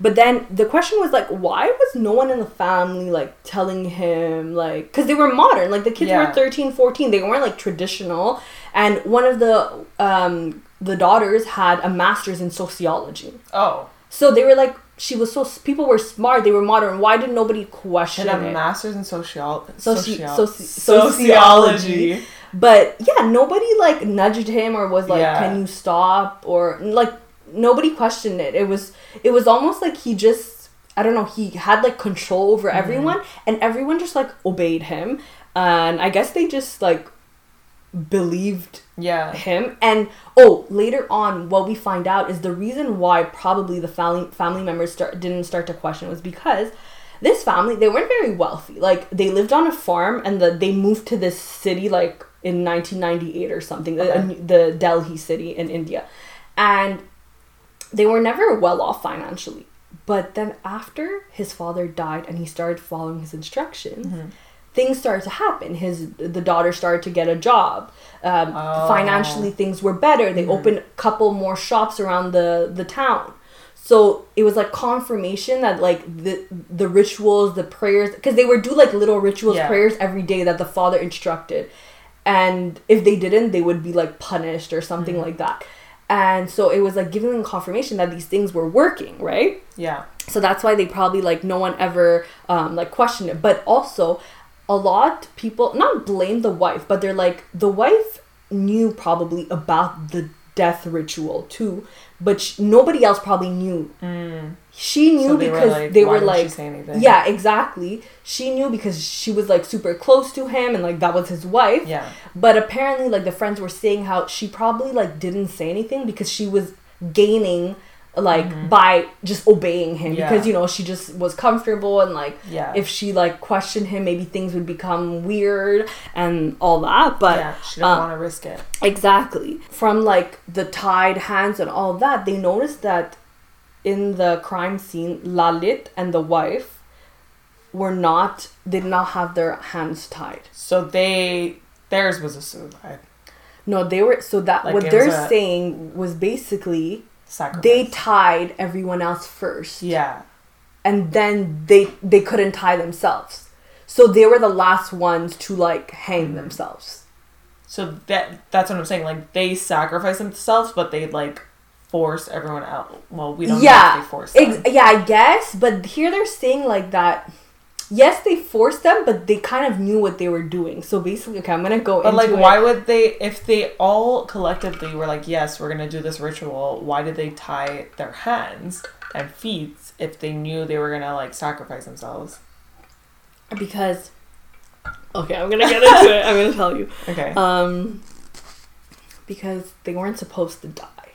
But then the question was like, why was no one in the family like telling him like because they were modern, like the kids Yeah. were 13, 14, they weren't like traditional. And one of the um the daughters had a master's in sociology. Oh. So they were like she was so people were smart, they were modern. Why did nobody question it? And a it? master's in social Soci- soci- sociology. But yeah, nobody like nudged him or was like, Yeah. "Can you stop?" or like nobody questioned it. It was it was almost like he just I don't know, he had like control over Mm-hmm. everyone and everyone just like obeyed him. And I guess they just like believed Yeah. him. And oh later on what we find out is the reason why probably the family family members start didn't start to question was because this family they weren't very wealthy. Like they lived on a farm and the, they moved to this city like in 1998 or something the, the delhi city in india. And they were never well off financially. But then after his father died and he started following his instructions Mm-hmm. Things started to happen. His the daughter started to get a job. Um, Oh. financially things were better. They opened a couple more shops around the the town. So it was like confirmation that like the the rituals the prayers because they would do like little rituals Yeah. prayers every day that the father instructed. And if they didn't they would be like punished or something like that. And so it was like giving them confirmation that these things were working right? Yeah. so that's why they probably like no one ever um, like questioned it. But also a lot people not blame the wife but they're like the wife knew probably about the death ritual too but sh- nobody else probably knew she knew Mm. So they were because like, they "Why were she like say anything?" yeah exactly she knew because she was like super close to him and like that was his wife Yeah. but apparently like the friends were saying how she probably like didn't say anything because she was gaining like by just obeying him Mm-hmm. Yeah. because you know she just was comfortable and like Yeah. if she like questioned him maybe things would become weird and all that but yeah. She didn't uh, want to risk it. Exactly. From like the tied hands and all that, they noticed that in the crime scene, Lalit and the wife were not did not have their hands tied. So they theirs was a suicide. No, they were so that Like what they're a- saying was basically Sacrifice. they tied everyone else first. yeah. and then they they couldn't tie themselves so they were the last ones to like hang Mm-hmm. themselves So that that's what I'm saying. Like they sacrifice themselves, but they like force everyone out. Well, we don't know yeah if they force them. ex- yeah i guess but here they're saying like that yes they forced them but they kind of knew what they were doing so basically okay i'm gonna go But like, it. why would they? If they all collectively were like, "Yes, we're gonna do this ritual," why did they tie their hands and feet if they knew they were gonna like sacrifice themselves? because okay i'm gonna get into it i'm gonna tell you Okay. um because they weren't supposed to die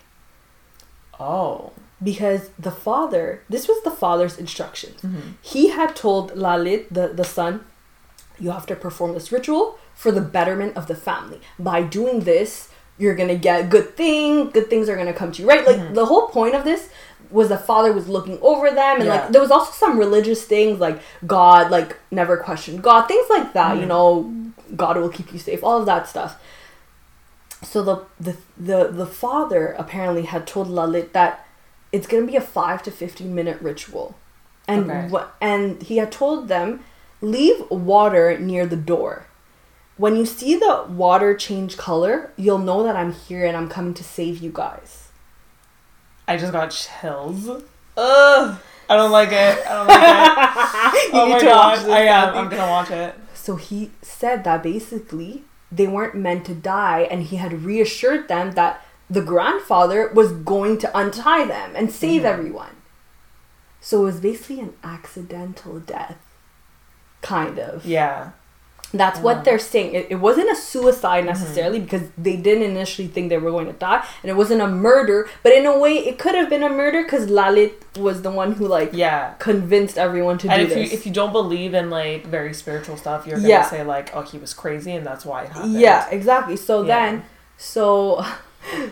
oh. Because the father this was the father's instructions Mhm. he had told lalit the, the son you have to perform this ritual for the betterment of the family by doing this you're gonna get good thing good things are gonna come to you right like Mhm. the whole point of this was the father was looking over them and Yeah. like there was also some religious things like god like never question god things like that you Mhm. know god will keep you safe all of that stuff so the the the, the father apparently had told lalit that it's gonna be a five to fifteen minute ritual and Okay. and he had told them leave water near the door when you see the water change color you'll know that i'm here and i'm coming to save you guys I just got chills. Ugh. I don't like it. I don't like it. Oh my to god. I am. I'm gonna watch it. So he said that basically they weren't meant to die, and he had reassured them that the grandfather was going to untie them and save Mhm. everyone. So it was basically an accidental death. Kind of. Yeah. That's Oh. what they're saying. It, it wasn't a suicide necessarily because they didn't initially think they were going to die, and it wasn't a murder, but in a way, it could have been a murder because Lalit was the one who, like, Yeah. convinced everyone to And do if this. you if you don't believe in like very spiritual stuff, you're gonna Yeah. say like, oh, he was crazy, and that's why it happened. Yeah, exactly. So Yeah. then, so,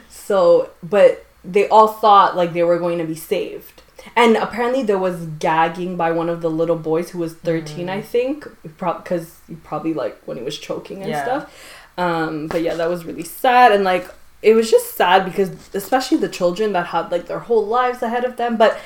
so, but they all thought like they were going to be saved. And apparently there was gagging by one of the little boys who was 13, I think, because he probably like when he was choking and Yeah. stuff. Um, but yeah, that was really sad. And like, it was just sad because especially the children that had like their whole lives ahead of them. But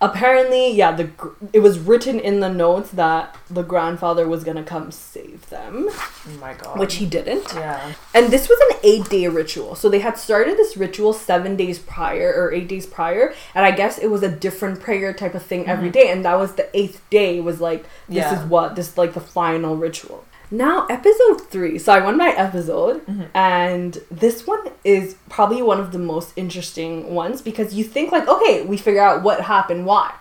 apparently, yeah, the it was written in the notes that the grandfather was gonna come save them, Oh my god. which he didn't. Yeah. And this was an eight day ritual. So they had started this ritual seven days prior or eight days prior. And I guess it was a different prayer type of thing every mm-hmm. day. And that was the eighth day, was like, this Yeah. is what, this like the final ritual. Now, episode three. So I won my episode, mm-hmm. and this one is probably one of the most interesting ones because you think, like, okay, we figure out what happened, why.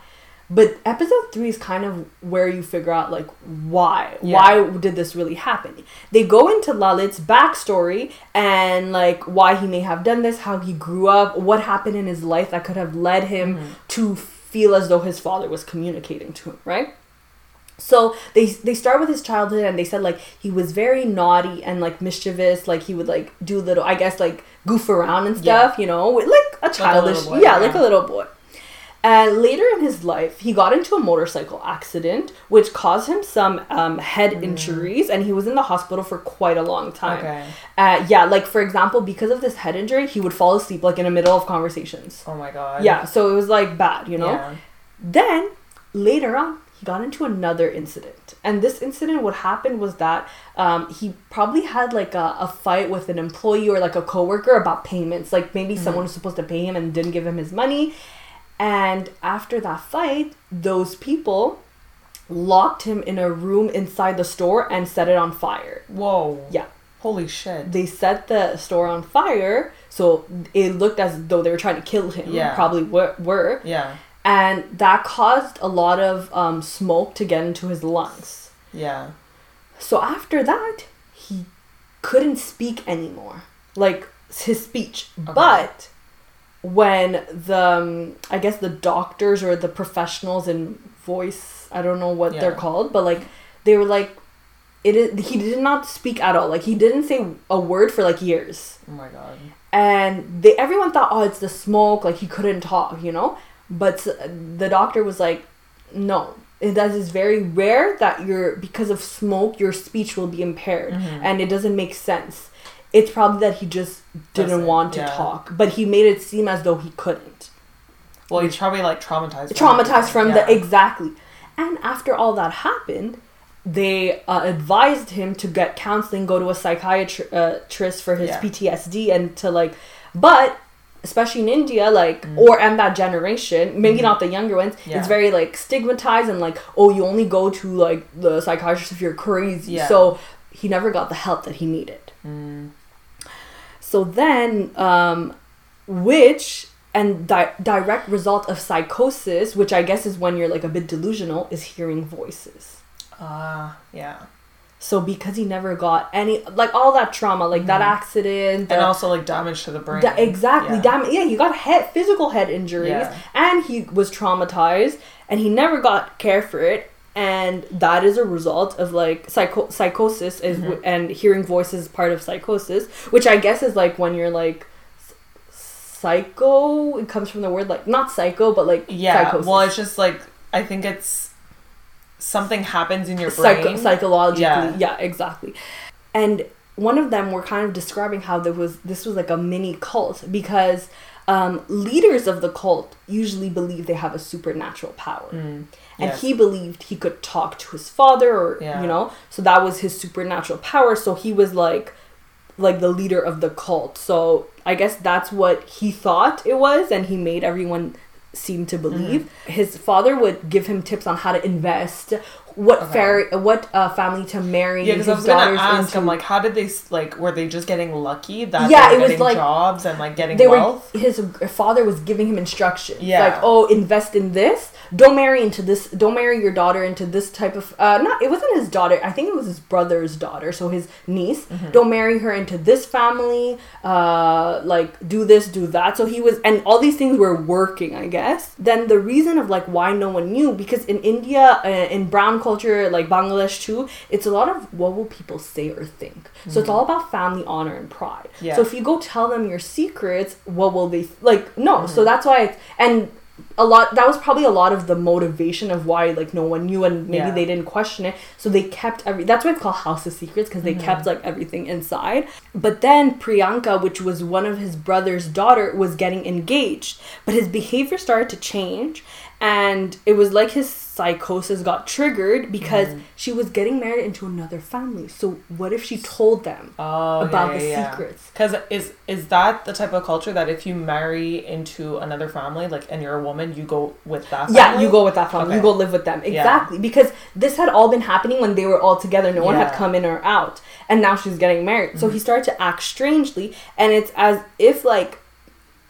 But episode three is kind of where you figure out like why Yeah. why did this really happen? They go into Lalit's backstory and like why he may have done this, how he grew up, what happened in his life that could have led him mm-hmm. to feel as though his father was communicating to him, right? So they they start with his childhood and they said like he was very naughty and like mischievous, like he would like do little I guess like goof around and Yeah. stuff, you know, with, like a childish little boy, yeah, yeah. like a little boy. And later in his life, he got into a motorcycle accident, which caused him some um, head injuries, and he was in the hospital for quite a long time. Okay. Uh, yeah, like for example, because of this head injury, he would fall asleep like in the middle of conversations. Oh my god. Yeah, so it was like bad, you know. Yeah. Then later on, got into another incident, and this incident, what happened was that um, he probably had like a, a fight with an employee or like a coworker about payments. Like maybe someone was supposed to pay him and didn't give him his money, and after that fight, those people locked him in a room inside the store and set it on fire. Whoa. Yeah Holy shit. they set the store on fire so it looked as though they were trying to kill him Yeah. probably were, were Yeah. And that caused a lot of um, smoke to get into his lungs. Yeah. so after that he couldn't speak anymore. Like his speech. But when the um, i guess the doctors or the professionals in voice i don't know what they're called but like they were like it is he did not speak at all. Like he didn't say a word for like years. Oh my god. and they everyone thought oh it's the smoke. Like he couldn't talk you know but the doctor was like, no. It that is very rare that you're because of smoke your speech will be impaired Mm-hmm. and it doesn't make sense. It's probably that he just didn't Doesn't, want to yeah. talk, but he made it seem as though he couldn't. Well, he's probably like traumatized. Traumatized from yeah. the exactly. And after all that happened, they uh, advised him to get counseling, go to a psychiatrist for his Yeah. PTSD, and to like, but especially in India, like, Mm. or and that generation, maybe not the younger ones. Yeah. it's very like stigmatized and like, oh, you only go to like the psychiatrist if you're crazy. Yeah. So he never got the help that he needed. Mm. So then, um, which and di- direct result of psychosis, which I guess is when you're like a bit delusional, is hearing voices. Ah, yeah. So because he never got any like all that trauma, like that accident, Mm-hmm. And also like damage to the brain. da- exactly, Yeah. damn yeah, he got head physical head injuries, Yeah. and he was traumatized, and he never got care for it, and that is a result of like psycho- psychosis is Mm-hmm. and hearing voices part of psychosis, which I guess is like when you're like psycho. It comes from the word like not psycho, but like Yeah. psychosis. Well, it's just like I think it's something happens in your brain. Psycho- psychologically Yeah. yeah. exactly and one of them were kind of describing how there was this was like a mini cult because um, leaders of the cult usually believe they have a supernatural power Mm, and yes. he believed he could talk to his father or Yeah. you know so that was his supernatural power so he was like like the leader of the cult so i guess that's what he thought it was and he made everyone seem to believe Mm-hmm. his father would give him tips on how to invest what Okay. fairy what uh, family to marry Yeah, because his I was gonna daughters ask into. him like, how did they like? Were they just getting lucky that Yeah, they it was getting like- jobs and like getting they wealth? were his father was giving him instructions Yeah. like oh invest in this don't marry into this don't marry your daughter into this type of uh not it wasn't his daughter i think it was his brother's daughter so his niece Mm-hmm. don't marry her into this family uh like do this do that so he was and all these things were working i guess then the reason of like why no one knew because in india uh, in brown culture like bangladesh too it's a lot of what will people say or think so it's all about family honor and pride Mm-hmm. Yeah. so if you go tell them your secrets, what will they like? No, Mm-hmm. so that's why, it's, and a lot that was probably a lot of the motivation of why like no one knew and maybe Yeah. they didn't question it. So they kept every. That's why it's called House of Secrets because Mm-hmm. they kept like everything inside. But then Priyanka, which was one of his brother's daughter, was getting engaged, but his behavior started to change, and it was like his psychosis got triggered because Mm-hmm. she was getting married into another family. So what if she told them? Oh, about the secrets. Because is is that the type of culture that if you marry into another family, like and you're a woman, you go with that? Family? Yeah, you go with that family. You go live with them. Exactly. Because this had all been happening when they were all together. No one had come in or out. And now she's getting married. So he started to act strangely. And it's as if, like,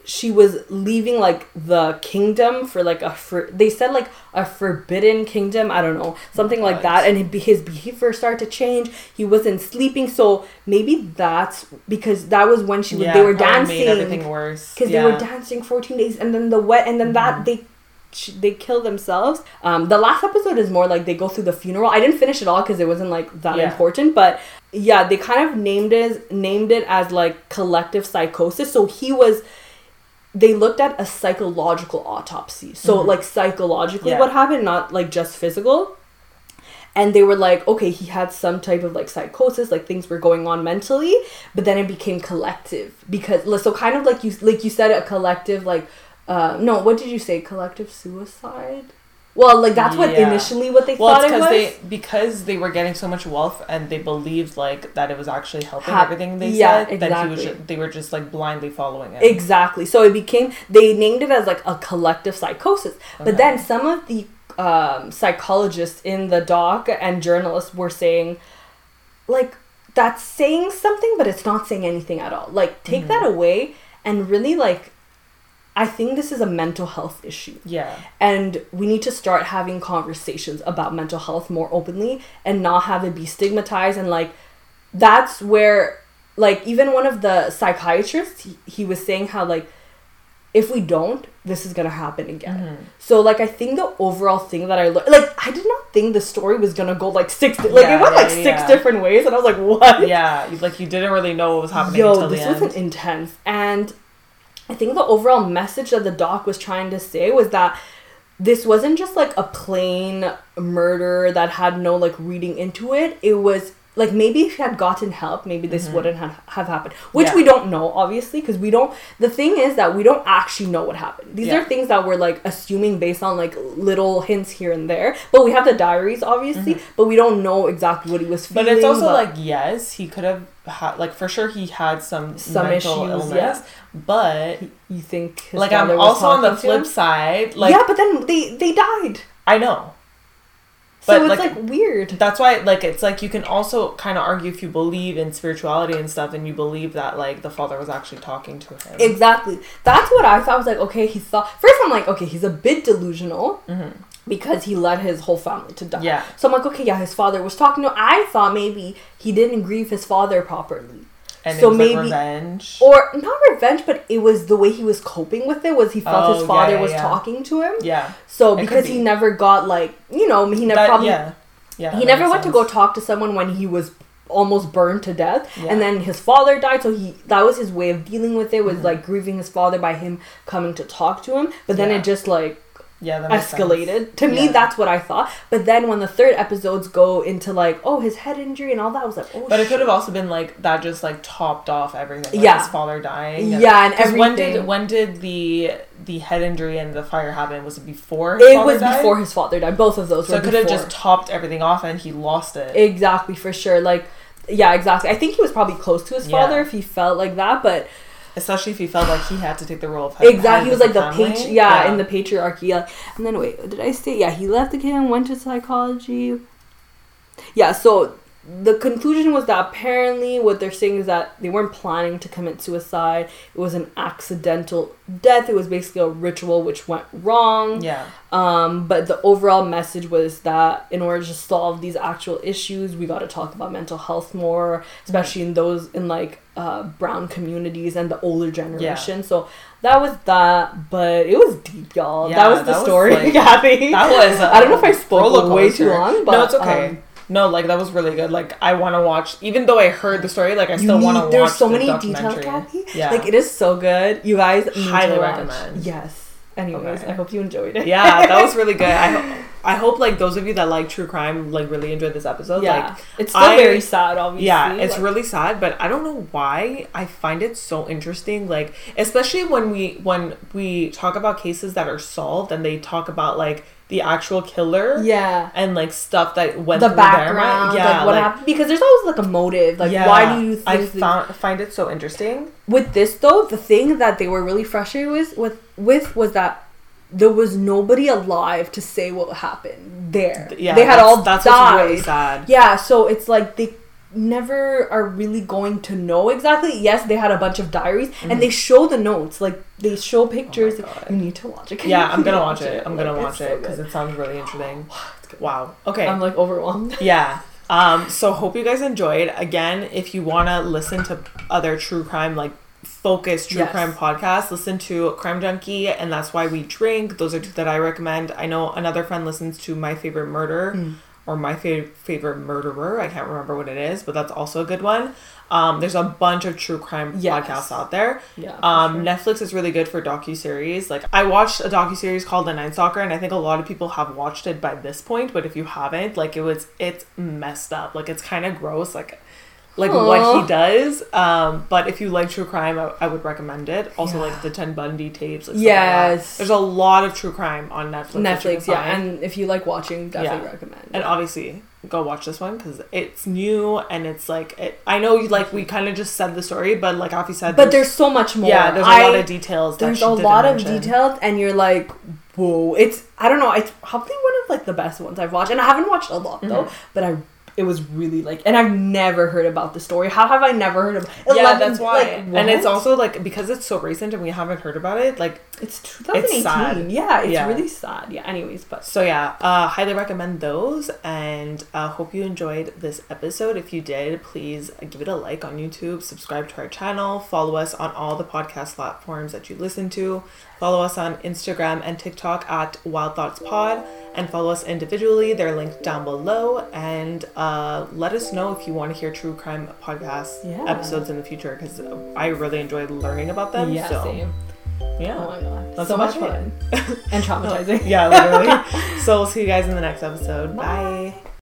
she was leaving, like, the kingdom for, like, a. For, they said, like, a forbidden kingdom. I don't know. Something like that. And his behavior started to change. He wasn't sleeping. So maybe that's because that was when she was. Yeah, they were dancing Made everything worse because yeah. they were dancing 14 days and then the wet and then that they they kill themselves um the last episode is more like they go through the funeral i didn't finish it all because it wasn't like that Yeah. important but yeah they kind of named it named it as like collective psychosis so he was they looked at a psychological autopsy. So like psychologically Yeah. what happened not like just physical. And they were like okay he had some type of like psychosis like things were going on mentally but then it became collective because so kind of like you like you said a collective like uh no what did you say? Collective suicide well like that's what Yeah. initially what they Well, thought it's it was because they because they were getting so much wealth and they believed like that it was actually helping Hap- everything they yeah, said. That he was exactly. they were just like blindly following it. Exactly. So it became they named it as like a collective psychosis. But then some of the um, psychologists in the doc and journalists were saying, like, that's saying something, but it's not saying anything at all. Like, take that away and really like. I think this is a mental health issue. yeah. And we need to start having conversations about mental health more openly and not have it be stigmatized. And like, that's where, like, even one of the psychiatrists, he, he was saying how, like, if we don't, this is gonna happen again. Mm-hmm. So, like, I think the overall thing that I learned, like, I did not think the story was gonna go like six, di- like, Yeah, it went like yeah, six yeah. different ways. And I was like, what? Yeah, like you didn't really know what was happening Yo, until this the end. was intense. And I think the overall message that the doc was trying to say was that this wasn't just like a plain murder that had no like reading into it. It was like maybe if he had gotten help, maybe this wouldn't have, have happened. Which Mm-hmm. Yeah. we don't know, obviously, because we don't. The thing is that we don't actually know what happened. These Yeah. are things that we're like assuming based on like little hints here and there. But we have the diaries, obviously, but we don't know exactly what he was feeling. Mm-hmm. But it's also but- like yes, he could have had like for sure he had some Some mental issues, illness, yeah. but you think like I'm also on the flip side. Like yeah, but then they they died. I know. So it's like- like, weird. That's why like it's like you can also kind of argue if you believe in spirituality and stuff and you believe that like the father was actually talking to him. Exactly. That's what I thought. I was like, okay, he thought. First, I'm like, okay, he's a bit delusional because he led his whole family to die. Mm-hmm. Yeah. So I'm like, okay, yeah, his father was talking to. I thought maybe he didn't grieve his father properly, and so it was maybe- like revenge. or not revenge, but it was the way he was coping with it. Was he felt Oh, his father yeah, was yeah. talking to him? yeah. So because be. he never got like you know he never That- probably yeah. Yeah. he never went to go talk to someone when he was almost burned to death Yeah. and then his father died so he that was his way of dealing with it was Mm-hmm. like grieving his father by him coming to talk to him but then Yeah. it just like Yeah, that makes sense. escalated to me that's what i thought but then when the third episodes go into like oh his head injury and all that I was like oh But it could have also been like that just like topped off everything. Like Yeah. his father dying. Yeah, and 'Cause when did when did the the head injury and the fire happen? Was it before? it father was died? before his father died both of those So it could have just topped everything off and he lost it. exactly for sure like yeah exactly i think he was probably close to his Yeah. father if he felt like that but Especially if he felt like he had to take the role of head. Exactly. He was like the patri- yeah, in the patriarchy. Yeah. And then wait, did I say yeah, he left again, and went to psychology. Yeah, so the conclusion was that apparently what they're saying is that they weren't planning to commit suicide. It was an accidental death. It was basically a ritual which went wrong. yeah. Um, but the overall message was that in order to solve these actual issues, we got to talk about mental health more, especially in those in like uh, brown communities and the older generation. Yeah. So that was that, but it was deep, y'all. Yeah, that was the that was, story, like- Kathy. That was. I I don't know if I spoke way too long, but no, it's okay. um, no, like that was really good. Like I want to watch, even though I heard the story, like I still want to watch. There's so the many details, documentary. Kathy. Yeah, Like it is so good. You guys Highly recommend. Yes. Anyways, Okay. I hope you enjoyed it. yeah, that was really good. I ho- I hope like those of you that like true crime like really enjoyed this episode. yeah. Like it's still I- very sad, obviously. yeah, it's like- really sad, but I don't know why I find it so interesting. Like especially when we when we talk about cases that are solved and they talk about like the actual killer. Yeah. And like stuff that went the through their mind. background, Yeah, like what like, happened, because there's always like a motive. Like, yeah, why do you think? I found, find it so interesting. with this though, the thing that they were really frustrated with, with with was that there was nobody alive to say what happened there. Yeah, they had all that's died. what's really sad. Yeah, so it's like they never are really going to know exactly. Yes, they had a bunch of diaries and they show the notes. Like they show pictures. Mm-hmm. Oh you need to watch it. Can Yeah, I'm gonna watch it. I'm gonna watch it because it sounds really interesting. Wow. Okay. I'm like overwhelmed. yeah. Um, so hope you guys enjoyed. Again, if you wanna listen to other true crime like focused true Yes. crime podcasts, listen to Crime Junkie and that's why we drink. Those are two that I recommend. I know another friend listens to My Favorite Murder Mm. Or My Fav- Favorite Murderer. I can't remember what it is, but that's also a good one. Um, there's a bunch of true crime Yes. podcasts out there. Yeah. Um, sure. Netflix is really good for docu series. Like I watched a docu series called The Night Stalker, and I think a lot of people have watched it by this point. But if you haven't, like it was, it's messed up. Like it's kind of gross. Like, like what he does. Um, but if you like true crime, I, I would recommend it. Also, Yeah. like the Ted Bundy tapes. Like, stuff like. Yes. there's a lot of true crime on Netflix. Netflix, yeah, find. and if you like watching, definitely Yeah. recommend. And obviously, go watch this one because it's new and it's like it, I know you like we kind of just said the story, but like Afi said, but there's so much more. yeah, there's a I- lot of details. that there's a lot of details and you're like whoa it's i don't know it's probably one of like the best ones i've watched and i haven't watched a lot though Mm-hmm. but i it was really like and i've never heard about the story how have i never heard of Yeah, that's why. like, and it's also like because it's so recent and we haven't heard about it. Like it's 2018 sad. yeah it's Yeah. really sad yeah anyways but so, yeah. Uh, highly recommend those, and uh, hope you enjoyed this episode. If you did, please give it a like on YouTube, subscribe to our channel, follow us on all the podcast platforms that you listen to, follow us on Instagram and TikTok at Wild Thoughts Pod, and follow us individually. They're linked down below, and uh, let us know if you want to hear true crime podcast Yeah. episodes in the future because I really enjoyed learning about them. yeah so. same Yeah. Oh my god. That's so much about fun. and traumatizing. yeah, literally. so we'll see you guys in the next episode. Bye.